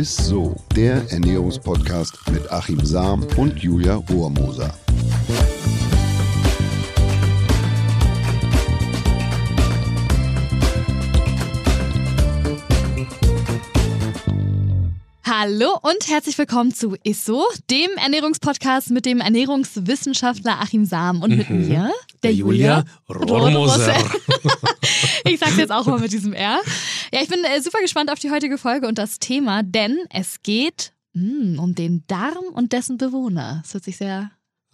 Ist so, der Ernährungspodcast mit Achim Sam und Julia Rohrmoser. Hallo und herzlich willkommen zu ISSO, dem Ernährungspodcast mit dem Ernährungswissenschaftler Achim Sam und mit mhm. mir, der, der Julia, Julia Rohrmoser. ich sag's jetzt auch mal mit diesem R. Ja, ich bin äh, super gespannt auf die heutige Folge und das Thema, denn es geht mh, mm, um den Darm und dessen Bewohner. Das hört sich sehr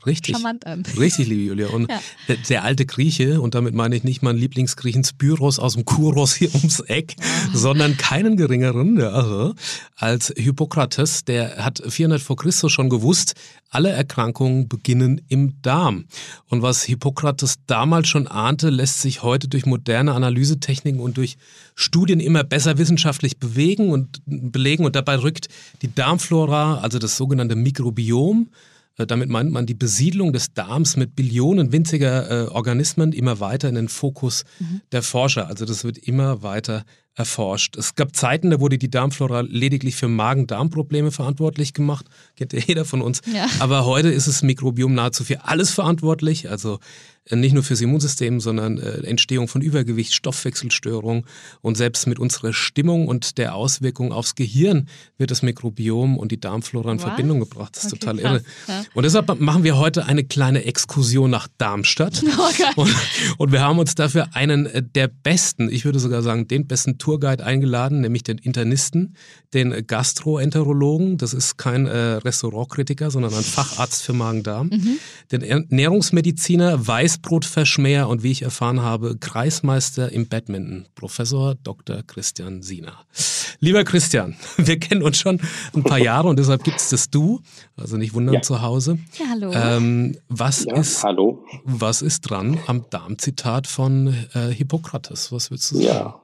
Richtig. Charmant an. Richtig, liebe Julia. Und ja. der, der, alte Grieche, und damit meine ich nicht meinen Lieblingsgriechen Spyros aus dem Kuros hier ums Eck, oh. sondern keinen geringeren ja, als Hippokrates, der hat 400 vor Christus schon gewusst, alle Erkrankungen beginnen im Darm. Und was Hippokrates damals schon ahnte, lässt sich heute durch moderne Analysetechniken und durch Studien immer besser wissenschaftlich bewegen und belegen. Und dabei rückt die Darmflora, also das sogenannte Mikrobiom, damit meint man die Besiedlung des Darms mit Billionen winziger äh, Organismen immer weiter in den Fokus mhm. der Forscher. Also das wird immer weiter erforscht. Es gab Zeiten, da wurde die Darmflora lediglich für Magen-Darm-Probleme verantwortlich gemacht. Kennt ja jeder von uns. Ja. Aber heute ist das Mikrobiom nahezu für alles verantwortlich. Also äh, nicht nur fürs Immunsystem, sondern äh, Entstehung von Übergewicht, Stoffwechselstörungen und selbst mit unserer Stimmung und der Auswirkung aufs Gehirn wird das Mikrobiom und die Darmflora in Was? Verbindung gebracht. Das ist okay, total irre. Ja. Und deshalb machen wir heute eine kleine Exkursion nach Darmstadt. Okay. Und, und wir haben uns dafür einen äh, der besten, ich würde sogar sagen, den besten Tourguide eingeladen, nämlich den Internisten, den Gastroenterologen. Das ist kein äh, Restaurantkritiker, sondern ein Facharzt für Magen-Darm. Mhm. Den Ernährungsmediziner, Weißbrotverschmäher und wie ich erfahren habe, Kreismeister im Badminton, Professor Dr. Christian Siener. Lieber Christian, wir kennen uns schon ein paar Jahre und deshalb gibt es das Du, also nicht wundern ja. zu Hause. Ja, hallo. Ähm, was, ja, ist, hallo. was ist dran am Darmzitat von äh, Hippokrates? Was willst du sagen? Ja.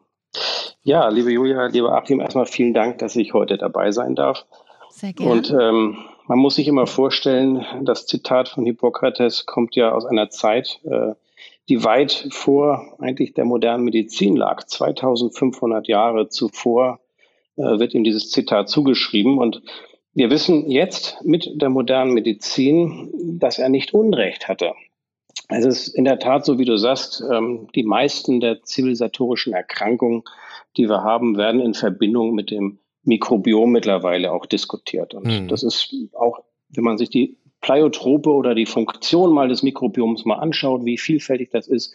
Ja, liebe Julia, lieber Achim, erstmal vielen Dank, dass ich heute dabei sein darf. Sehr gerne. Und ähm, man muss sich immer vorstellen, das Zitat von Hippokrates kommt ja aus einer Zeit, äh, die weit vor eigentlich der modernen Medizin lag. 2500 Jahre zuvor äh, wird ihm dieses Zitat zugeschrieben. Und wir wissen jetzt mit der modernen Medizin, dass er nicht Unrecht hatte. Es ist in der Tat so, wie du sagst, ähm, die meisten der zivilisatorischen Erkrankungen, die wir haben, werden in Verbindung mit dem Mikrobiom mittlerweile auch diskutiert. Und mhm. das ist auch, wenn man sich die Pleiotrope oder die Funktion mal des Mikrobioms mal anschaut, wie vielfältig das ist,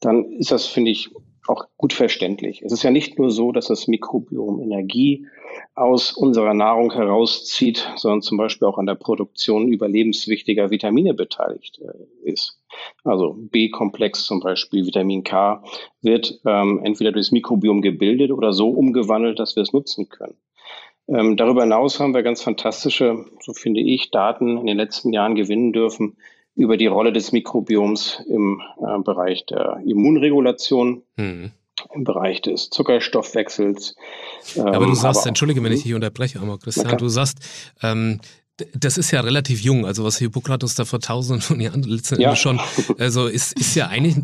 dann ist das, finde ich, auch gut verständlich. Es ist ja nicht nur so, dass das Mikrobiom Energie aus unserer Nahrung herauszieht, sondern zum Beispiel auch an der Produktion überlebenswichtiger Vitamine beteiligt äh, ist. Also B-Komplex zum Beispiel, Vitamin K, wird ähm, entweder durchs Mikrobiom gebildet oder so umgewandelt, dass wir es nutzen können. Ähm, darüber hinaus haben wir ganz fantastische, so finde ich, Daten in den letzten Jahren gewinnen dürfen über die Rolle des Mikrobioms im äh, Bereich der Immunregulation. Mhm im Bereich des Zuckerstoffwechsels. aber du ähm, sagst, aber entschuldige, wenn ich dich unterbreche, aber Christian, du sagst, ähm, das ist ja relativ jung, also was Hippokrates da vor tausenden von Jahren letzten ja. Endes schon, also ist, ist ja eigentlich,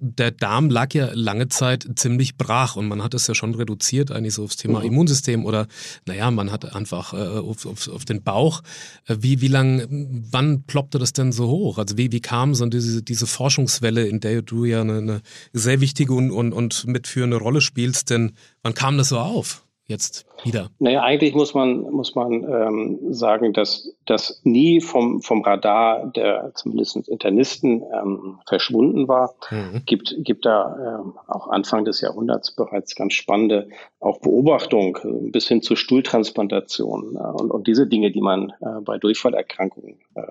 der Darm lag ja lange Zeit ziemlich brach und man hat es ja schon reduziert eigentlich so aufs Thema mhm. Immunsystem oder naja, man hat einfach äh, auf, auf, auf den Bauch. Äh, wie, wie lang, wann ploppte das denn so hoch? Also wie, wie kam so diese, diese Forschungswelle, in der du ja eine, eine sehr wichtige und, und, und mitführende Rolle spielst, denn wann kam das so auf? Jetzt wieder? Naja, eigentlich muss man, muss man ähm, sagen, dass das nie vom, vom Radar der zumindest Internisten ähm, verschwunden war. Mhm. Gibt, gibt da ähm, auch Anfang des Jahrhunderts bereits ganz spannende auch Beobachtung äh, bis hin zur Stuhltransplantation äh, und, und diese Dinge, die man äh, bei Durchfallerkrankungen äh,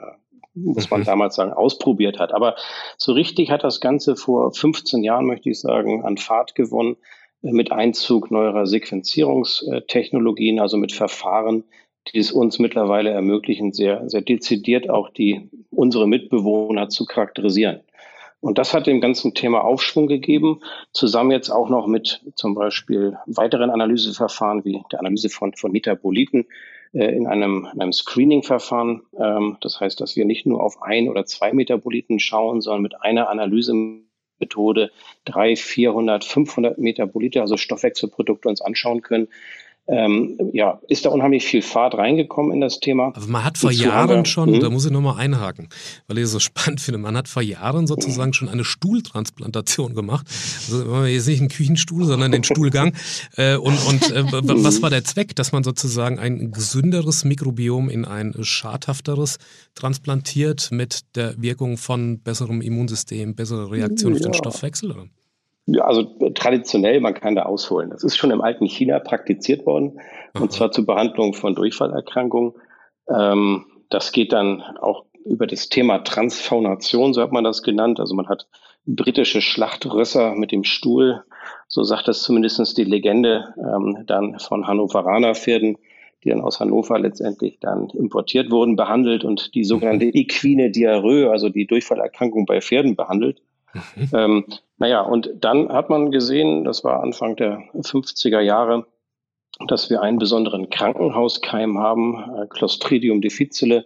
muss man mhm. damals sagen, ausprobiert hat. Aber so richtig hat das Ganze vor 15 Jahren, möchte ich sagen, an Fahrt gewonnen, mit Einzug neuerer Sequenzierungstechnologien, also mit Verfahren, die es uns mittlerweile ermöglichen, sehr, sehr dezidiert auch die, unsere Mitbewohner zu charakterisieren. Und das hat dem ganzen Thema Aufschwung gegeben, zusammen jetzt auch noch mit zum Beispiel weiteren Analyseverfahren wie der Analyse von, von Metaboliten äh, in einem, in einem Screening-Verfahren. Ähm, das heißt, dass wir nicht nur auf ein oder zwei Metaboliten schauen, sondern mit einer Analyse Methode 300, 400, 500 Meter pro Liter, also Stoffwechselprodukte uns anschauen können, ähm, ja, ist da unheimlich viel Fahrt reingekommen in das Thema. Aber man hat vor Jahren schon, hm? da muss ich nochmal einhaken, weil ich es so spannend finde, man hat vor Jahren sozusagen schon eine Stuhltransplantation gemacht. Also jetzt nicht einen Küchenstuhl, sondern den Stuhlgang. Äh, und und äh, was war der Zweck? Dass man sozusagen ein gesünderes Mikrobiom in ein schadhafteres transplantiert mit der Wirkung von besserem Immunsystem, bessere Reaktion ja. auf den Stoffwechsel? Oder? Ja, also traditionell, man kann da ausholen. Das ist schon im alten China praktiziert worden, Aha. und zwar zur Behandlung von Durchfallerkrankungen. Ähm, das geht dann auch über das Thema Transfaunation, so hat man das genannt. Also man hat britische Schlachtrösser mit dem Stuhl, so sagt das zumindest die Legende, ähm, dann von Hannoveraner Pferden, die dann aus Hannover letztendlich dann importiert wurden, behandelt und die sogenannte mhm. equine Diarrhoe, also die Durchfallerkrankung bei Pferden behandelt. Mhm. Ähm, naja, und dann hat man gesehen, das war Anfang der 50er Jahre, dass wir einen besonderen Krankenhauskeim haben, äh, Clostridium difficile,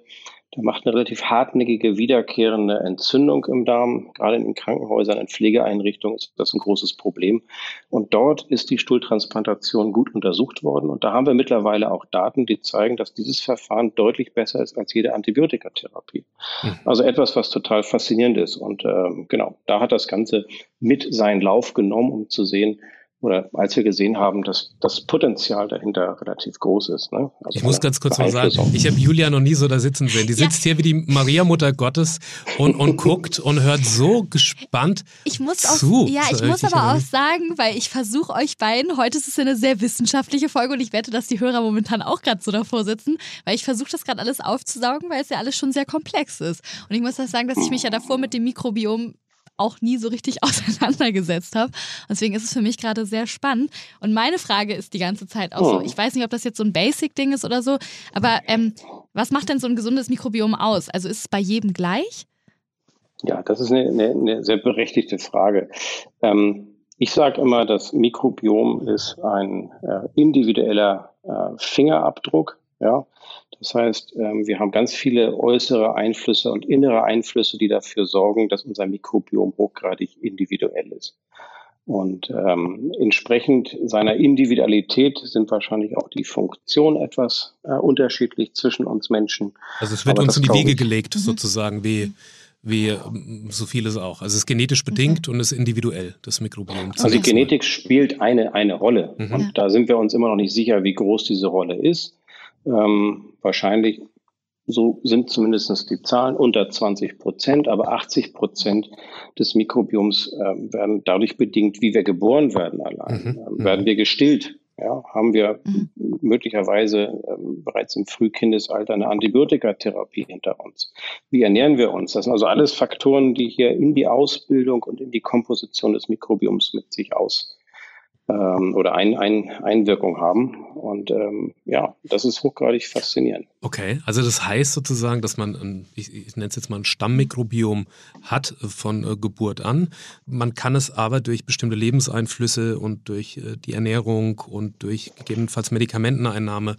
der macht eine relativ hartnäckige, wiederkehrende Entzündung im Darm. Gerade in den Krankenhäusern, in Pflegeeinrichtungen ist das ein großes Problem. Und dort ist die Stuhltransplantation gut untersucht worden. Und da haben wir mittlerweile auch Daten, die zeigen, dass dieses Verfahren deutlich besser ist als jede Antibiotikatherapie. Mhm. Also etwas, was total faszinierend ist. Und ähm, genau, da hat das Ganze mit seinen Lauf genommen, um zu sehen, oder als wir gesehen haben, dass das Potenzial dahinter relativ groß ist. Ne? Also ich muss ganz kurz mal sagen, ich habe Julia noch nie so da sitzen sehen. Die sitzt ja. hier wie die Maria Mutter Gottes und, und guckt und hört so gespannt ich muss zu. Auch, ja, ich muss aber auch sagen, weil ich versuche euch beiden, heute ist es eine sehr wissenschaftliche Folge und ich wette, dass die Hörer momentan auch gerade so davor sitzen, weil ich versuche das gerade alles aufzusaugen, weil es ja alles schon sehr komplex ist. Und ich muss auch sagen, dass ich mich ja davor mit dem Mikrobiom auch nie so richtig auseinandergesetzt habe. Deswegen ist es für mich gerade sehr spannend. Und meine Frage ist die ganze Zeit auch so, hm. ich weiß nicht, ob das jetzt so ein Basic-Ding ist oder so, aber ähm, was macht denn so ein gesundes Mikrobiom aus? Also ist es bei jedem gleich? Ja, das ist eine, eine, eine sehr berechtigte Frage. Ähm, ich sage immer, das Mikrobiom ist ein äh, individueller äh, Fingerabdruck. Ja, das heißt, ähm, wir haben ganz viele äußere Einflüsse und innere Einflüsse, die dafür sorgen, dass unser Mikrobiom hochgradig individuell ist. Und ähm, entsprechend seiner Individualität sind wahrscheinlich auch die Funktionen etwas äh, unterschiedlich zwischen uns Menschen. Also es wird Aber uns in die Wege gelegt, mhm. sozusagen, wie, wie ähm, so vieles auch. Also es ist genetisch bedingt mhm. und ist individuell, das Mikrobiom. Also die Genetik spielt eine, eine Rolle. Mhm. Und da sind wir uns immer noch nicht sicher, wie groß diese Rolle ist. Ähm, wahrscheinlich, so sind zumindest die Zahlen, unter 20 Prozent, aber 80 Prozent des Mikrobioms äh, werden dadurch bedingt, wie wir geboren werden allein. Mhm. Ähm, werden wir gestillt? Ja, haben wir mhm. möglicherweise ähm, bereits im Frühkindesalter eine Antibiotikatherapie hinter uns? Wie ernähren wir uns? Das sind also alles Faktoren, die hier in die Ausbildung und in die Komposition des Mikrobioms mit sich aus, ähm, oder ein, ein, Einwirkung haben. Und ähm, ja, das ist hochgradig faszinierend. Okay, also das heißt sozusagen, dass man, ein, ich, ich nenne es jetzt mal ein Stammmikrobiom hat von äh, Geburt an. Man kann es aber durch bestimmte Lebenseinflüsse und durch äh, die Ernährung und durch gegebenenfalls Medikamenteneinnahme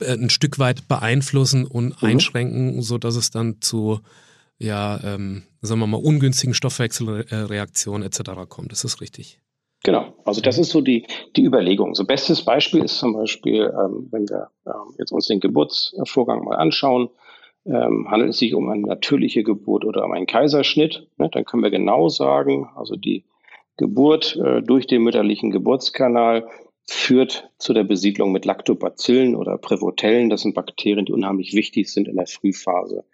äh, ein Stück weit beeinflussen und mhm. einschränken, sodass es dann zu ja, ähm, sagen wir mal, ungünstigen Stoffwechselreaktionen etc. kommt. Ist das richtig? Genau, also das ist so die, die Überlegung. So bestes Beispiel ist zum Beispiel, ähm, wenn wir ähm, jetzt uns den Geburtsvorgang mal anschauen, ähm, handelt es sich um eine natürliche Geburt oder um einen Kaiserschnitt, ne, dann können wir genau sagen, also die Geburt äh, durch den mütterlichen Geburtskanal führt zu der Besiedlung mit Lactobacillen oder Prävotellen. Das sind Bakterien, die unheimlich wichtig sind in der Frühphase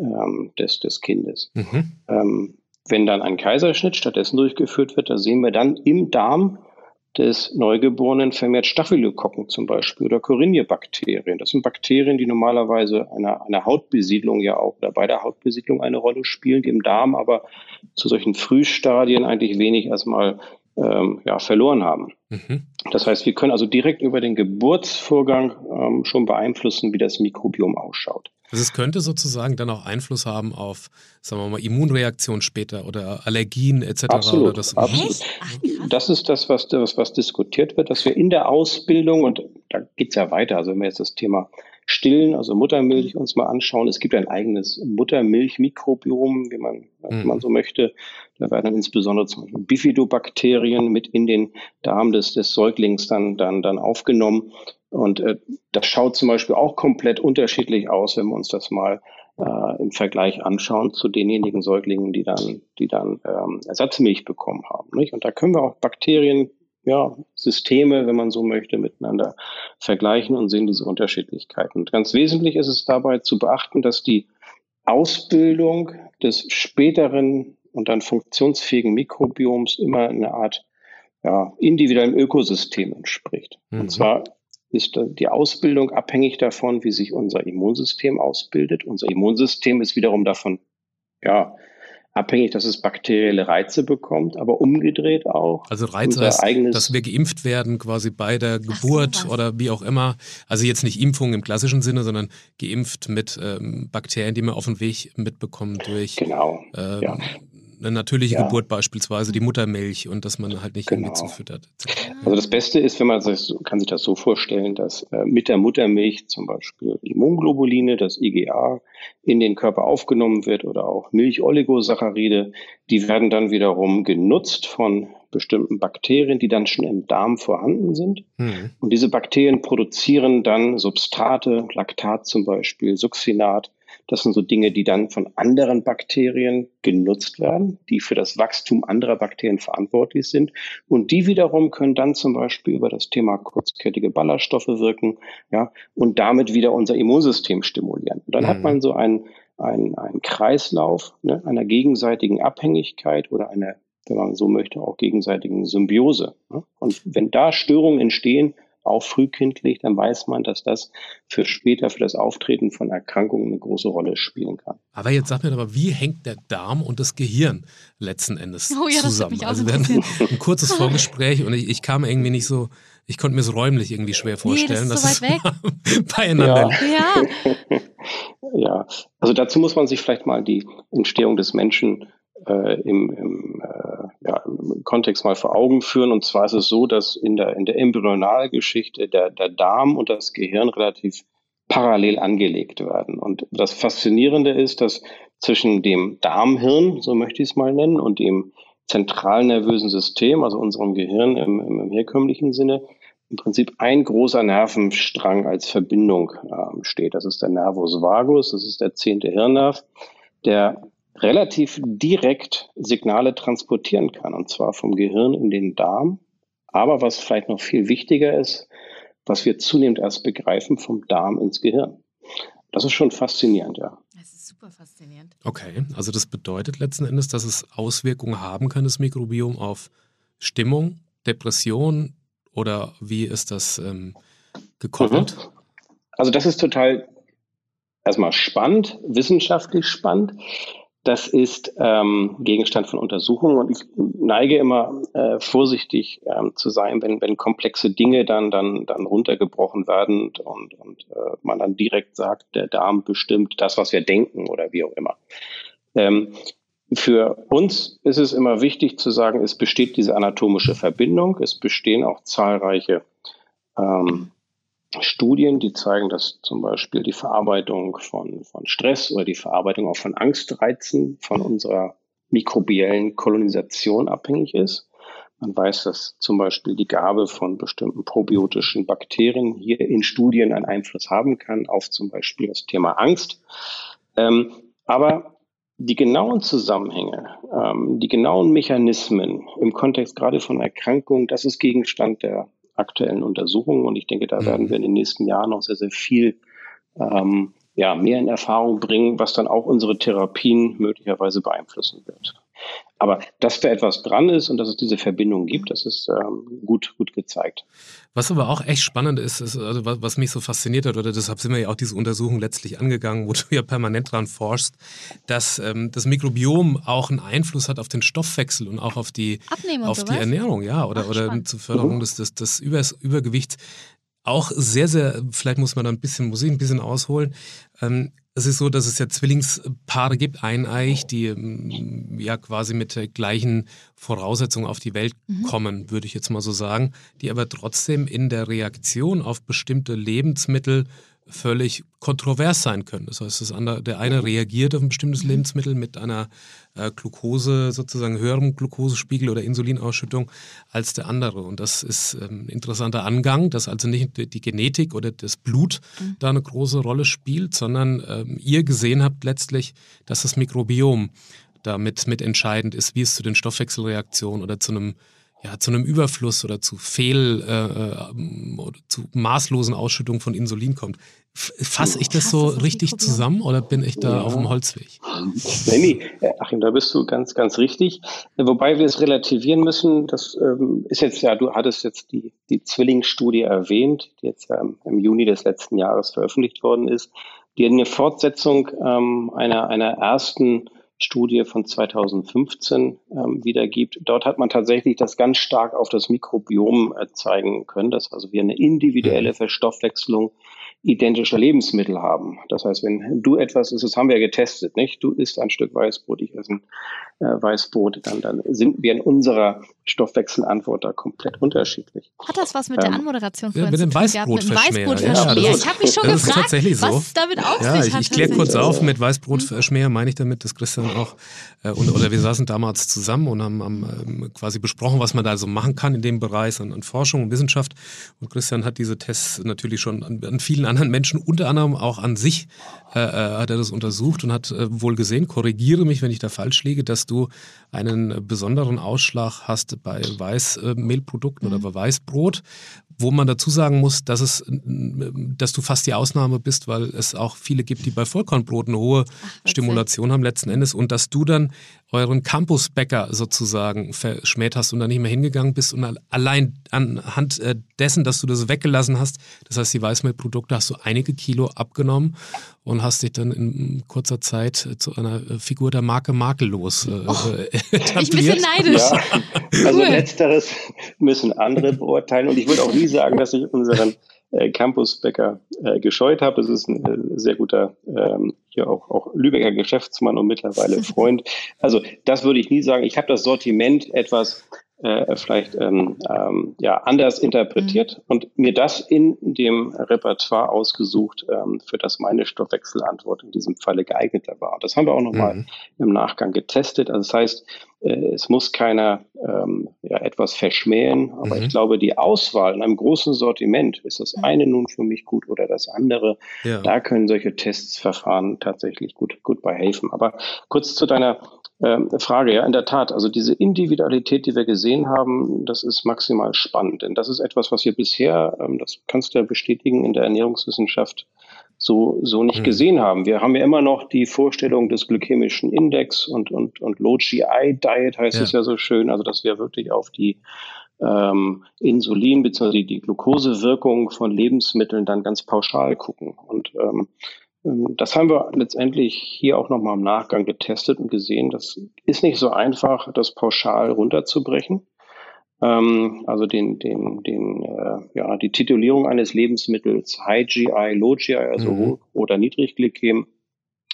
ähm, des, des Kindes. Mhm. Ähm, wenn dann ein Kaiserschnitt stattdessen durchgeführt wird, da sehen wir dann im Darm des Neugeborenen vermehrt Staphylokokken zum Beispiel oder Corinne-Bakterien. Das sind Bakterien, die normalerweise einer, einer Hautbesiedlung ja auch oder bei der Hautbesiedlung eine Rolle spielen, die im Darm aber zu solchen Frühstadien eigentlich wenig erstmal ähm, ja, verloren haben. Mhm. Das heißt, wir können also direkt über den Geburtsvorgang ähm, schon beeinflussen, wie das Mikrobiom ausschaut. Also es könnte sozusagen dann auch Einfluss haben auf, sagen wir mal, Immunreaktionen später oder Allergien etc. Absolut, das, absolut. das ist das was, das, was diskutiert wird, dass wir in der Ausbildung, und da geht es ja weiter, also wenn wir jetzt das Thema Stillen, also Muttermilch, uns mal anschauen. Es gibt ein eigenes Muttermilch-Mikrobiom, wie man, mhm. man so möchte. Da werden dann insbesondere zum Beispiel Bifidobakterien mit in den Darm des, des Säuglings dann, dann, dann aufgenommen. Und äh, das schaut zum Beispiel auch komplett unterschiedlich aus, wenn wir uns das mal äh, im Vergleich anschauen zu denjenigen Säuglingen, die dann, die dann ähm, Ersatzmilch bekommen haben. Nicht? Und da können wir auch Bakterien, ja, Systeme, wenn man so möchte, miteinander vergleichen und sehen diese Unterschiedlichkeiten. Und ganz wesentlich ist es dabei zu beachten, dass die Ausbildung des späteren und dann funktionsfähigen Mikrobioms immer eine Art ja, individuellem Ökosystem entspricht. Mhm. Und zwar ist die Ausbildung abhängig davon, wie sich unser Immunsystem ausbildet. Unser Immunsystem ist wiederum davon, ja, abhängig, dass es bakterielle Reize bekommt, aber umgedreht auch. Also Reize heißt, dass wir geimpft werden quasi bei der Geburt so, oder wie auch immer. Also jetzt nicht Impfung im klassischen Sinne, sondern geimpft mit ähm, Bakterien, die man auf dem Weg mitbekommt durch genau, ähm, ja eine natürliche ja. Geburt beispielsweise, die Muttermilch und dass man halt nicht genau. irgendwie zufüttert. Also das Beste ist, wenn man sich, kann sich das so vorstellen, dass äh, mit der Muttermilch zum Beispiel Immunglobuline, das IgA, in den Körper aufgenommen wird oder auch Milcholigosaccharide, die werden dann wiederum genutzt von bestimmten Bakterien, die dann schon im Darm vorhanden sind. Mhm. Und diese Bakterien produzieren dann Substrate, Laktat zum Beispiel, Succinat, das sind so Dinge, die dann von anderen Bakterien genutzt werden, die für das Wachstum anderer Bakterien verantwortlich sind. Und die wiederum können dann zum Beispiel über das Thema kurzkettige Ballaststoffe wirken, ja, und damit wieder unser Immunsystem stimulieren. Und dann mhm. hat man so einen, einen, einen Kreislauf ne, einer gegenseitigen Abhängigkeit oder einer, wenn man so möchte, auch gegenseitigen Symbiose. Ne? Und wenn da Störungen entstehen, auch frühkindlich, dann weiß man, dass das für später, für das Auftreten von Erkrankungen eine große Rolle spielen kann. Aber jetzt sag mir aber, wie hängt der Darm und das Gehirn letzten Endes oh, ja, zusammen? also wir hatten ein kurzes Vorgespräch und ich, ich, kam irgendwie nicht so, ich konnte mir es räumlich irgendwie schwer vorstellen, nee, das ist so weit weg. beieinander. Ja. ja. ja, also dazu muss man sich vielleicht mal die Entstehung des Menschen äh, im, im, äh, ja, Kontext mal vor Augen führen. Und zwar ist es so, dass in der, in der Embryonalgeschichte der, der Darm und das Gehirn relativ parallel angelegt werden. Und das Faszinierende ist, dass zwischen dem Darmhirn, so möchte ich es mal nennen, und dem zentralnervösen System, also unserem Gehirn im, im, im herkömmlichen Sinne, im Prinzip ein großer Nervenstrang als Verbindung äh, steht. Das ist der Nervus vagus, das ist der zehnte Hirnnerv, der relativ direkt Signale transportieren kann, und zwar vom Gehirn in den Darm. Aber was vielleicht noch viel wichtiger ist, was wir zunehmend erst begreifen, vom Darm ins Gehirn. Das ist schon faszinierend, ja. Das ist super faszinierend. Okay, also das bedeutet letzten Endes, dass es Auswirkungen haben kann, das Mikrobiom auf Stimmung, Depression oder wie ist das ähm, gekoppelt? Mhm. Also das ist total erstmal spannend, wissenschaftlich spannend. Das ist ähm, Gegenstand von Untersuchungen und ich neige immer äh, vorsichtig ähm, zu sein, wenn, wenn komplexe Dinge dann, dann, dann runtergebrochen werden und, und äh, man dann direkt sagt, der Darm bestimmt das, was wir denken oder wie auch immer. Ähm, für uns ist es immer wichtig zu sagen, es besteht diese anatomische Verbindung, es bestehen auch zahlreiche ähm, Studien, die zeigen, dass zum Beispiel die Verarbeitung von, von Stress oder die Verarbeitung auch von Angstreizen von unserer mikrobiellen Kolonisation abhängig ist. Man weiß, dass zum Beispiel die Gabe von bestimmten probiotischen Bakterien hier in Studien einen Einfluss haben kann auf zum Beispiel das Thema Angst. Ähm, aber die genauen Zusammenhänge, ähm, die genauen Mechanismen im Kontext gerade von Erkrankungen, das ist Gegenstand der aktuellen Untersuchungen. Und ich denke, da werden mhm. wir in den nächsten Jahren noch sehr, sehr viel ähm, ja, mehr in Erfahrung bringen, was dann auch unsere Therapien möglicherweise beeinflussen wird. Aber dass da etwas dran ist und dass es diese Verbindung gibt, das ist ähm, gut, gut gezeigt. Was aber auch echt spannend ist, ist also was, was, mich so fasziniert hat, oder deshalb sind wir ja auch diese Untersuchung letztlich angegangen, wo du ja permanent dran forschst, dass ähm, das Mikrobiom auch einen Einfluss hat auf den Stoffwechsel und auch auf die, auf die Ernährung, ja, oder, Ach, oder zur Förderung mhm. des, des, des Über Übergewichts. Auch sehr, sehr, vielleicht muss man da ein bisschen Musik ein bisschen ausholen. Ähm, es ist so, dass es ja Zwillingspaare gibt, eineich, die ähm, ja quasi mit der gleichen Voraussetzungen auf die Welt mhm. kommen, würde ich jetzt mal so sagen, die aber trotzdem in der Reaktion auf bestimmte Lebensmittel völlig kontrovers sein können. Das heißt, das andere, der eine reagiert auf ein bestimmtes mhm. Lebensmittel mit einer äh, Glucose, sozusagen höherem Glukosespiegel oder Insulinausschüttung als der andere. Und das ist ähm, ein interessanter Angang, dass also nicht die Genetik oder das Blut mhm. da eine große Rolle spielt, sondern ähm, ihr gesehen habt letztlich, dass das Mikrobiom damit mit entscheidend ist, wie es zu den Stoffwechselreaktionen oder zu einem ja, zu einem Überfluss oder zu Fehl, äh, äh oder zu maßlosen Ausschüttungen von Insulin kommt. Fasse ich das so richtig zusammen oder bin ich da ja. auf dem Holzweg? Nee, nee, äh, Achim, da bist du ganz, ganz richtig. Wobei wir es relativieren müssen, das ähm, ist jetzt ja, du hattest jetzt die, die Zwillingsstudie erwähnt, die jetzt ja im Juni des letzten Jahres veröffentlicht worden ist, die eine Fortsetzung ähm, einer, einer ersten Studie von 2015 ähm, wiedergibt. Dort hat man tatsächlich das ganz stark auf das Mikrobiom äh, zeigen können, dass also wir eine individuelle mhm. Verstoffwechslung identische Lebensmittel haben. Das heißt, wenn du etwas isst, das haben wir ja getestet, nicht? Du isst ein Stück Weißbrot, ich esse ein äh, Weißbrot, dann, dann sind wir in unserer Stoffwechselantwort da komplett unterschiedlich. Hat das was mit ähm, der Anmoderation von ja, mit dem Weißbrotverschmäher? Weißbrotverschmäher. Ja, ich habe mich schon das gefragt, ist tatsächlich so. was damit auf ja, sich hat. Ich, ich kläre kurz auf, mit Weißbrotverschmäher meine ich damit, dass Christian auch, äh, und, oder wir saßen damals zusammen und haben, haben ähm, quasi besprochen, was man da so machen kann in dem Bereich an, an Forschung und Wissenschaft. Und Christian hat diese Tests natürlich schon an, an vielen anderen Menschen, unter anderem auch an sich, äh, äh, hat er das untersucht und hat äh, wohl gesehen, korrigiere mich, wenn ich da falsch liege, dass du einen besonderen Ausschlag hast bei Weißmehlprodukten mhm. oder bei Weißbrot, wo man dazu sagen muss, dass es, dass du fast die Ausnahme bist, weil es auch viele gibt, die bei Vollkornbrot eine hohe Ach, Stimulation haben letzten Endes und dass du dann euren Campusbäcker sozusagen verschmäht hast und da nicht mehr hingegangen bist und allein anhand äh, dessen, dass du das weggelassen hast, das heißt die Weißmehlprodukte, hast du einige Kilo abgenommen und hast dich dann in kurzer Zeit zu einer äh, Figur der Marke makellos äh, oh, etabliert. Ich bin neidisch. Ja, also cool. letzteres müssen andere beurteilen und ich würde auch nie sagen, dass ich unseren äh, Campusbäcker äh, gescheut habe. Es ist ein äh, sehr guter, ähm, hier auch, auch Lübecker Geschäftsmann und mittlerweile Freund. Also das würde ich nie sagen. Ich habe das Sortiment etwas äh, vielleicht ähm, ähm, ja, anders interpretiert mhm. und mir das in dem Repertoire ausgesucht, ähm, für das meine Stoffwechselantwort in diesem Falle geeigneter war. Das haben wir auch nochmal mhm. im Nachgang getestet. Also das heißt, äh, es muss keiner ähm, ja, etwas verschmähen, aber mhm. ich glaube, die Auswahl in einem großen Sortiment, ist das mhm. eine nun für mich gut oder das andere, ja. da können solche Testsverfahren tatsächlich gut, gut bei helfen. Aber kurz zu deiner Frage, ja, in der Tat. Also diese Individualität, die wir gesehen haben, das ist maximal spannend. Denn das ist etwas, was wir bisher, ähm, das kannst du ja bestätigen, in der Ernährungswissenschaft so, so nicht mhm. gesehen haben. Wir haben ja immer noch die Vorstellung des glykämischen Index und, und, und Low GI Diet heißt ja. es ja so schön. Also, dass wir wirklich auf die ähm, Insulin bzw. die Glukosewirkung von Lebensmitteln dann ganz pauschal gucken. Und ähm, ähm, das haben wir letztendlich hier auch nochmal im Nachgang getestet und gesehen. Das ist nicht so einfach, das pauschal runterzubrechen. Ähm, also den, den, den, äh, ja, die Titulierung eines Lebensmittels High GI, Low GI, also mhm. hoch oder niedrigglykäm,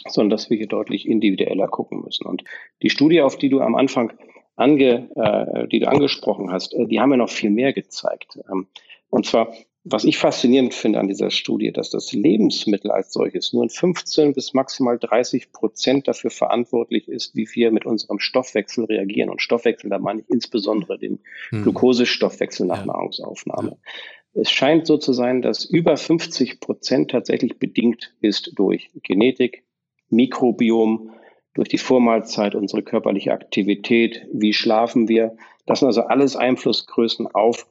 sondern dass wir hier deutlich individueller gucken müssen. Und die Studie, auf die du am Anfang ange, äh, die du angesprochen hast, äh, die haben ja noch viel mehr gezeigt. Ähm, und zwar was ich faszinierend finde an dieser Studie, dass das Lebensmittel als solches nur in 15 bis maximal 30 Prozent dafür verantwortlich ist, wie wir mit unserem Stoffwechsel reagieren. Und Stoffwechsel, da meine ich insbesondere den hm. Glukosestoffwechsel nach ja. Nahrungsaufnahme. Ja. Es scheint so zu sein, dass über 50 Prozent tatsächlich bedingt ist durch Genetik, Mikrobiom, durch die Vormahlzeit, unsere körperliche Aktivität, wie schlafen wir. Das sind also alles Einflussgrößen auf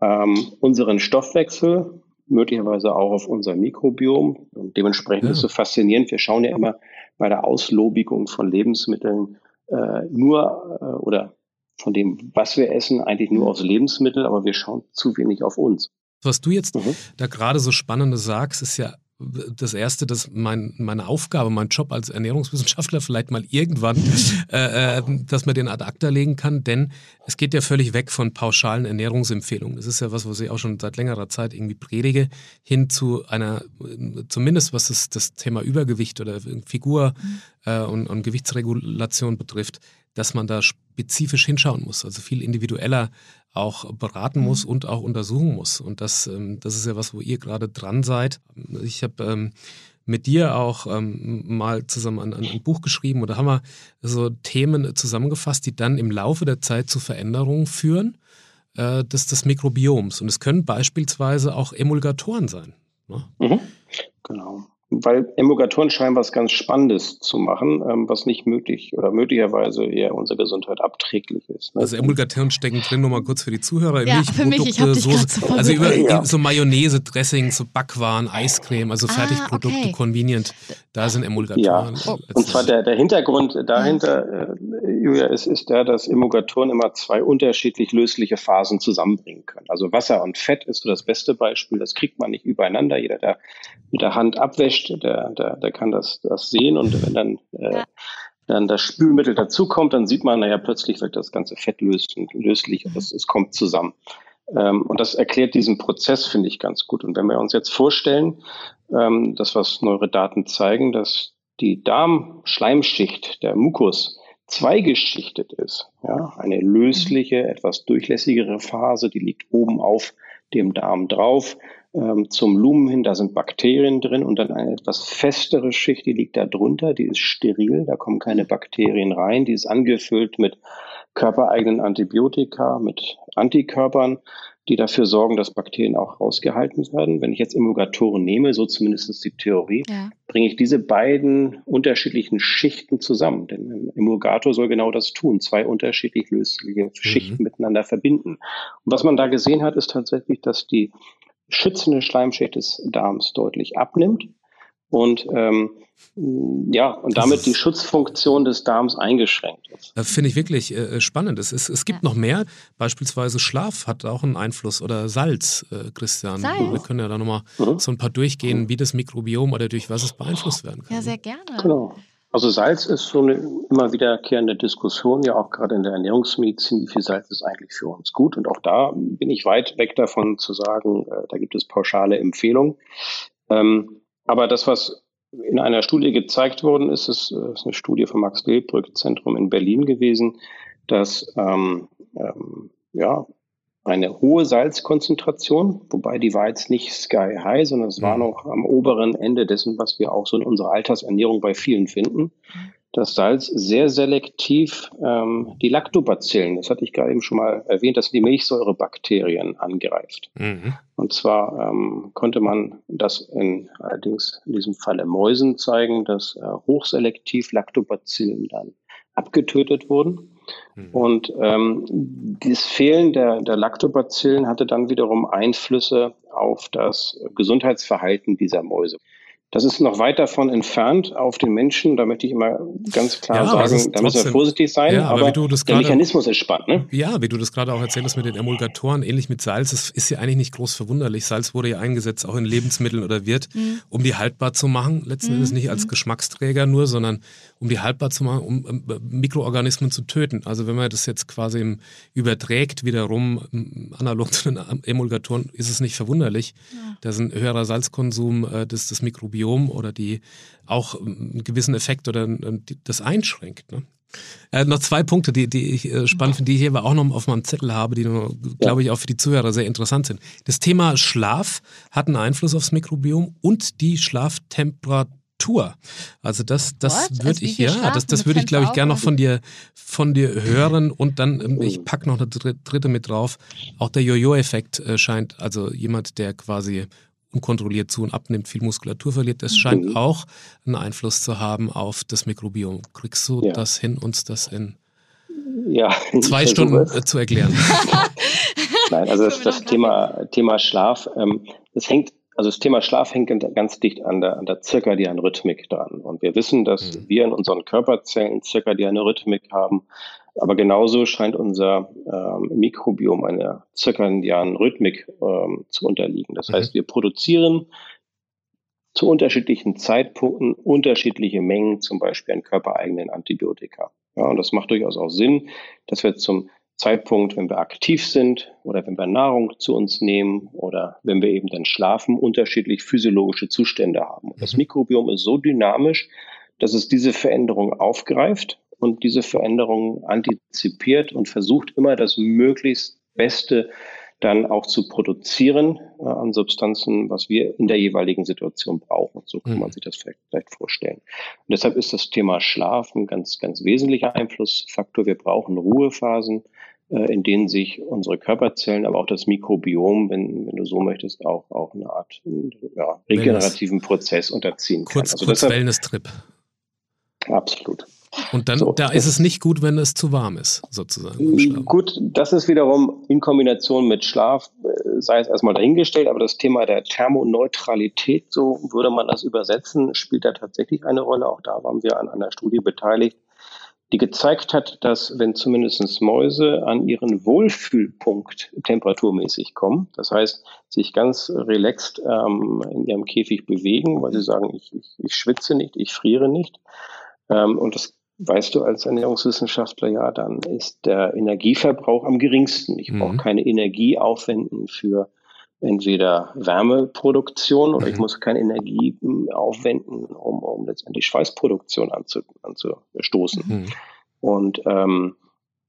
ähm, unseren Stoffwechsel, möglicherweise auch auf unser Mikrobiom. Und dementsprechend ja. ist es so faszinierend. Wir schauen ja immer bei der Auslobigung von Lebensmitteln äh, nur äh, oder von dem, was wir essen, eigentlich nur aus Lebensmitteln, aber wir schauen zu wenig auf uns. Was du jetzt mhm. da gerade so Spannendes sagst, ist ja das Erste, dass mein, meine Aufgabe, mein Job als Ernährungswissenschaftler vielleicht mal irgendwann, äh, äh, dass man den ad acta legen kann, denn es geht ja völlig weg von pauschalen Ernährungsempfehlungen. Das ist ja was, was ich auch schon seit längerer Zeit irgendwie predige, hin zu einer, zumindest was das, das Thema Übergewicht oder Figur äh, und, und Gewichtsregulation betrifft, dass man da spezifisch hinschauen muss, also viel individueller auch beraten muss mhm. und auch untersuchen muss. Und das, ähm, das ist ja was, wo ihr gerade dran seid. Ich habe ähm, mit dir auch ähm, mal zusammen ein, ein, Buch geschrieben oder haben wir so Themen zusammengefasst, die dann im Laufe der Zeit zu Veränderungen führen äh, des, des Mikrobioms. Und es können beispielsweise auch Emulgatoren sein. Ne? Mhm. Genau weil Emulgatoren scheinen was ganz Spannendes zu machen, ähm, was nicht möglich oder möglicherweise eher unserer Gesundheit abträglich ist. Ne? Also Emulgatoren stecken drin, nochmal kurz für die Zuhörer. Ja, für mich, ich habe so, so Also über ja. so Mayonnaise, Dressing, so Backwaren, Eiscreme, also ah, Fertigprodukte, okay. convenient, da sind Emulgatoren. Ja, und zwar der, der Hintergrund dahinter, äh, Julia, ist, ist der, dass Emulgatoren immer zwei unterschiedlich lösliche Phasen zusammenbringen können. Also Wasser und Fett ist so das beste Beispiel, das kriegt man nicht übereinander. Jeder, der mit der Hand abwäscht, der, der, der kann das, das sehen und wenn dann, äh, dann das Spülmittel dazukommt, dann sieht man, naja, plötzlich wird das ganze Fett löslich, löslich und es, es kommt zusammen. Ähm, und das erklärt diesen Prozess, finde ich, ganz gut. Und wenn wir uns jetzt vorstellen, ähm, das, was neuere Daten zeigen, dass die Darmschleimschicht, der Mukus, zweigeschichtet ist. Ja, eine lösliche, etwas durchlässigere Phase, die liegt oben auf dem Darm drauf ähm, zum Lumen hin, da sind Bakterien drin und dann eine etwas festere Schicht, die liegt da drunter, die ist steril, da kommen keine Bakterien rein, die ist angefüllt mit körpereigenen Antibiotika, mit Antikörpern, die dafür sorgen, dass Bakterien auch rausgehalten werden. Wenn ich jetzt Emulgatoren nehme, so zumindest die Theorie, ja. bringe ich diese beiden unterschiedlichen Schichten zusammen. Denn ein Emulgator soll genau das tun, zwei unterschiedlich lösliche mhm. Schichten miteinander verbinden. Und was man da gesehen hat, ist tatsächlich, dass die schützende Schleimschicht des Darms deutlich abnimmt und ähm, ja, und damit die Schutzfunktion des Darms eingeschränkt ist. Das finde ich wirklich äh, spannend. Es, ist, es gibt ja. noch mehr, beispielsweise Schlaf hat auch einen Einfluss oder Salz, äh, Christian. Salz. Wir können ja da nochmal mhm. so ein paar durchgehen, wie das Mikrobiom oder durch was es beeinflusst werden kann. Ja, sehr gerne. Genau. Also Salz ist so eine immer wiederkehrende Diskussion, ja auch gerade in der Ernährungsmedizin, wie viel Salz ist eigentlich für uns gut. Und auch da bin ich weit weg davon zu sagen, äh, da gibt es pauschale Empfehlungen. Ähm, aber das, was in einer Studie gezeigt worden ist, ist, äh, ist eine Studie vom Max-Wilbrück-Zentrum in Berlin gewesen, dass ähm, ähm, ja, eine hohe Salzkonzentration, wobei die war jetzt nicht sky high, sondern es war mhm. noch am oberen Ende dessen, was wir auch so in unserer Altersernährung bei vielen finden. Das Salz sehr selektiv ähm, die Lactobacillen, das hatte ich gerade eben schon mal erwähnt, dass die Milchsäurebakterien angreift. Mhm. Und zwar ähm, konnte man das in, allerdings in diesem Falle Mäusen zeigen, dass äh, hochselektiv Lactobacillen dann abgetötet wurden. Mhm. Und ähm, das Fehlen der, der Lactobacillen hatte dann wiederum Einflüsse auf das Gesundheitsverhalten dieser Mäuse. Das ist noch weit davon entfernt auf den Menschen. Da möchte ich immer ganz klar ja, sagen, da müssen wir vorsichtig sein. Ja, aber, aber der grade, Mechanismus ist spannend. Ne? Ja, wie du das gerade auch erzählst mit den Emulgatoren, ähnlich mit Salz, das ist ja eigentlich nicht groß verwunderlich. Salz wurde ja eingesetzt, auch in Lebensmitteln oder wird, mhm. um die haltbar zu machen. Letzten mhm. Endes nicht als mhm. Geschmacksträger nur, sondern um die haltbar zu machen, um ähm, Mikroorganismen zu töten. Also wenn man das jetzt quasi überträgt wiederum, analog zu den Emulgatoren, ist es nicht verwunderlich, ja. dass ein höherer Salzkonsum äh, des Mikrobiom Mikrobiom oder die auch einen gewissen Effekt oder das einschränkt. Ne? Äh, noch zwei Punkte, die, die ich äh, spannend finde, die ich hier aber auch noch auf meinem Zettel habe, die, glaube ich, auch für die Zuhörer sehr interessant sind. Das Thema Schlaf hat einen Einfluss aufs Mikrobiom und die Schlaftemperatur. Also das, das würde also ich, ja, das, das würde ich, glaube ich, gerne noch von dir, von dir hören und dann, ähm, ich packe noch eine dritte mit drauf. Auch der Jojo-Effekt äh, scheint, also jemand, der quasi unkontrolliert zu und abnimmt, viel Muskulatur verliert, das scheint mhm. auch einen Einfluss zu haben auf das Mikrobiom. Kriegst du ja. das hin, uns das in ja, zwei Stunden äh, zu erklären? Nein, also das, das Thema, Thema Schlaf, ähm, das hängt, also das Thema Schlaf hängt ganz dicht an der, an der zirkadianen Rhythmik dran. Und wir wissen, dass mhm. wir in unseren Körperzellen zirkadiane Rhythmik haben, aber genauso scheint unser ähm, Mikrobiom einer zirkadianen Rhythmik ähm, zu unterliegen. Das mhm. heißt, wir produzieren zu unterschiedlichen Zeitpunkten unterschiedliche Mengen, zum Beispiel an körpereigenen Antibiotika. Ja, und das macht durchaus auch Sinn, dass wir zum Zeitpunkt, wenn wir aktiv sind oder wenn wir Nahrung zu uns nehmen oder wenn wir eben dann schlafen, unterschiedlich physiologische Zustände haben. Und das mhm. Mikrobiom ist so dynamisch, dass es diese Veränderung aufgreift und diese Veränderungen antizipiert und versucht immer das möglichst Beste dann auch zu produzieren äh, an Substanzen, was wir in der jeweiligen Situation brauchen. So kann man mhm. sich das vielleicht, vielleicht vorstellen. Und deshalb ist das Thema Schlaf ein ganz, ganz wesentlicher Einflussfaktor. Wir brauchen Ruhephasen, äh, in denen sich unsere Körperzellen, aber auch das Mikrobiom, wenn, wenn du so möchtest, auch, auch eine Art ja, regenerativen. Prozess unterziehen kurz, kann. Also kurz Wellness-Trip. Absolut. Und dann, so, da ist es nicht gut, wenn es zu warm ist, sozusagen. Gut, das ist wiederum in Kombination mit Schlaf, äh, sei es erstmal dahingestellt, aber das Thema der Thermoneutralität, so würde man das übersetzen, spielt da tatsächlich eine Rolle. Auch da waren wir an einer Studie beteiligt, die gezeigt hat, dass wenn zumindest Mäuse an ihren Wohlfühlpunkt temperaturmäßig kommen, das heißt, sich ganz relaxed ähm, in ihrem Käfig bewegen, weil sie sagen, ich, ich, ich schwitze nicht, ich friere nicht, ähm, und das weißt du als Ernährungswissenschaftler ja, dann ist der Energieverbrauch am geringsten. Ich brauche mhm. keine Energie aufwenden für entweder Wärmeproduktion oder mhm. ich muss keine Energie hm, aufwenden, um, um letztendlich Schweißproduktion anzu, anzustoßen. Mhm. Und ähm,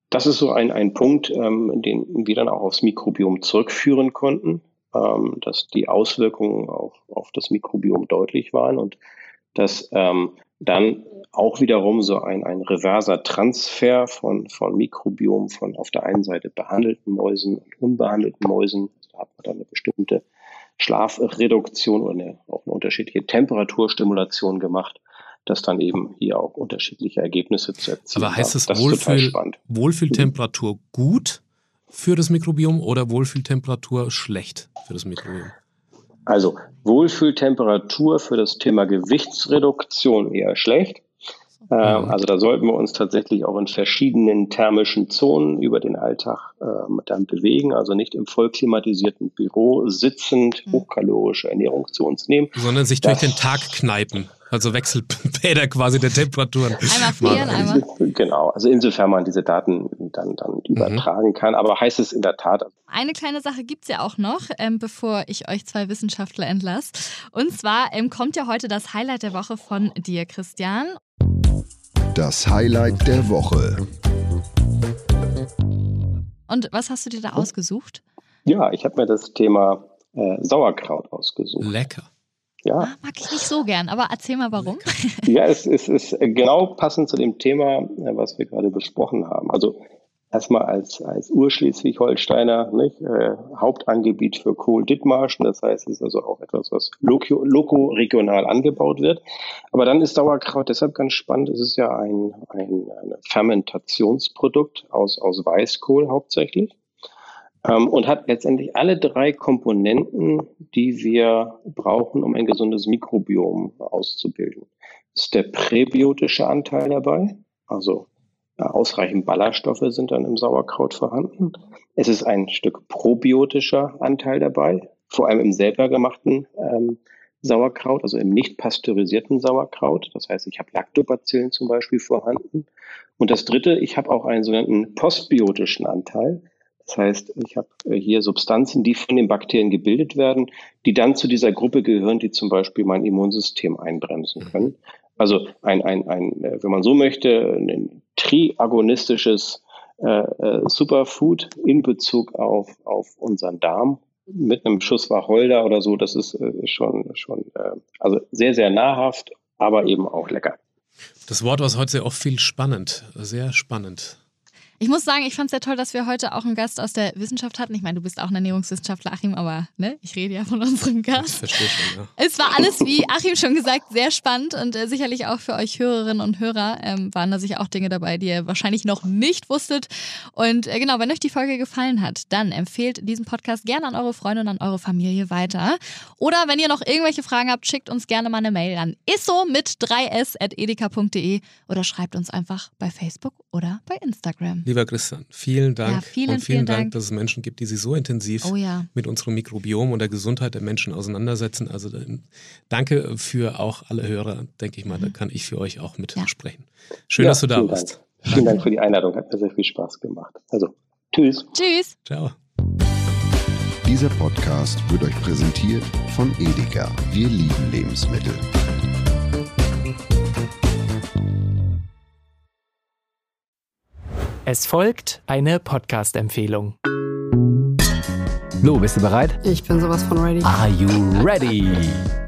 das ist so ein, ein Punkt, ähm, den wir dann auch aufs Mikrobiom zurückführen konnten, ähm, dass die Auswirkungen auf, auf das Mikrobiom deutlich waren und dass ähm, dann auch wiederum so ein, ein reverser Transfer von, von Mikrobiom von auf der einen Seite behandelten Mäusen und unbehandelten Mäusen. Da hat man dann eine bestimmte Schlafreduktion oder eine, auch eine unterschiedliche Temperaturstimulation gemacht, dass dann eben hier auch unterschiedliche Ergebnisse zu erzielen Aber heißt es Wohlfühl, Wohlfühltemperatur gut für das Mikrobiom oder Wohlfühltemperatur schlecht für das Mikrobiom? Also Wohlfühltemperatur für das Thema Gewichtsreduktion eher schlecht. Ähm, also da sollten wir uns tatsächlich auch in verschiedenen thermischen Zonen über den Alltag äh, dann bewegen, also nicht im vollklimatisierten Büro sitzend mhm. hochkalorische Ernährung zu uns nehmen. Sondern sich durch den Tag kneipen. Also Wechselbäder quasi der Temperaturen. Einmal frieren, einmal. Genau, also insofern man diese Daten dann, dann mhm. übertragen kann. Aber heißt es in der Tat. Eine kleine Sache gibt es ja auch noch, ähm, bevor ich euch zwei Wissenschaftler entlasse. Und zwar ähm, kommt ja heute das Highlight der Woche von dir, Christian. Das Highlight der Woche. Und was hast du dir da ausgesucht? Ja, ich habe mir das Thema äh, Sauerkraut ausgesucht. Lecker. Ja. Ah, mag ich nicht so gern, aber erzähl mal warum. Ja, es, es ist genau passend zu dem Thema, äh, was wir gerade besprochen haben. Also erstmal als, als Urschleswig-Holsteiner, nicht, äh, Hauptangebiet für Kohl-Dithmarschen. Das heißt, es ist also auch etwas, was loko, loko regional angebaut wird. Aber dann ist Sauerkraut deshalb ganz spannend. Es ist ja ein, ein, ein Fermentationsprodukt aus, aus Weißkohl hauptsächlich. Ähm, und hat letztendlich alle drei Komponenten, die wir brauchen, um ein gesundes Mikrobiom auszubilden. Ist der präbiotische Anteil dabei, also Ausreichend Ballaststoffe sind dann im Sauerkraut vorhanden. Es ist ein Stück probiotischer Anteil dabei, vor allem im selber gemachten ähm, Sauerkraut, also im nicht pasteurisierten Sauerkraut. Das heißt, ich habe Lactobacillen zum Beispiel vorhanden. Und das Dritte, ich habe auch einen sogenannten postbiotischen Anteil. Das heißt, ich habe äh, hier Substanzen, die von den Bakterien gebildet werden, die dann zu dieser Gruppe gehören, die zum Beispiel mein Immunsystem einbremsen können. Also ein, ein, ein, äh, wenn man so möchte, ein triagonistisches äh, äh, Superfood in Bezug auf, auf unseren Darm mit einem Schuss Wacholder oder so, das ist äh, schon, schon äh, also sehr, sehr nahrhaft, aber eben auch lecker. Das Wort war heute sehr oft viel spannend, sehr spannend. Ich muss sagen, ich fand es sehr toll, dass wir heute auch einen Gast aus der Wissenschaft hatten. Ich meine, du bist auch ein Ernährungswissenschaftler, Achim, aber ne, ich rede ja von unserem Gast. Ich verstehe schon, ja. Es war alles, wie Achim schon gesagt, sehr spannend und äh, sicherlich auch für euch Hörerinnen und Hörer ähm, waren da sicher auch Dinge dabei, die ihr wahrscheinlich noch nicht wusstet. Und äh, genau, wenn euch die Folge gefallen hat, dann empfehlt diesen Podcast gerne an eure Freunde und an eure Familie weiter. Oder wenn ihr noch irgendwelche Fragen habt, schickt uns gerne mal eine Mail an isso mit 3s.edeka.de oder schreibt uns einfach bei Facebook oder bei Instagram. Lieber Christian, vielen Dank. Ja, vielen, und vielen, vielen Dank, Dank, dass es Menschen gibt, die sich so intensiv oh, ja. mit unserem Mikrobiom und der Gesundheit der Menschen auseinandersetzen. Also äh, danke für auch alle Hörer, denke ich mal, da mhm. kann ich für euch auch mitsprechen. Ja. Schön, dass du da warst. Dank. Vielen Dank für die Einladung, hat mir sehr viel Spaß gemacht. Also, tschüss. Tschüss. Ciao. Dieser Podcast wird euch präsentiert von Edeka. Wir lieben Lebensmittel. Es folgt eine Podcast-Empfehlung. Lou, bist du bereit? Ich bin sowas von ready. Are you ready?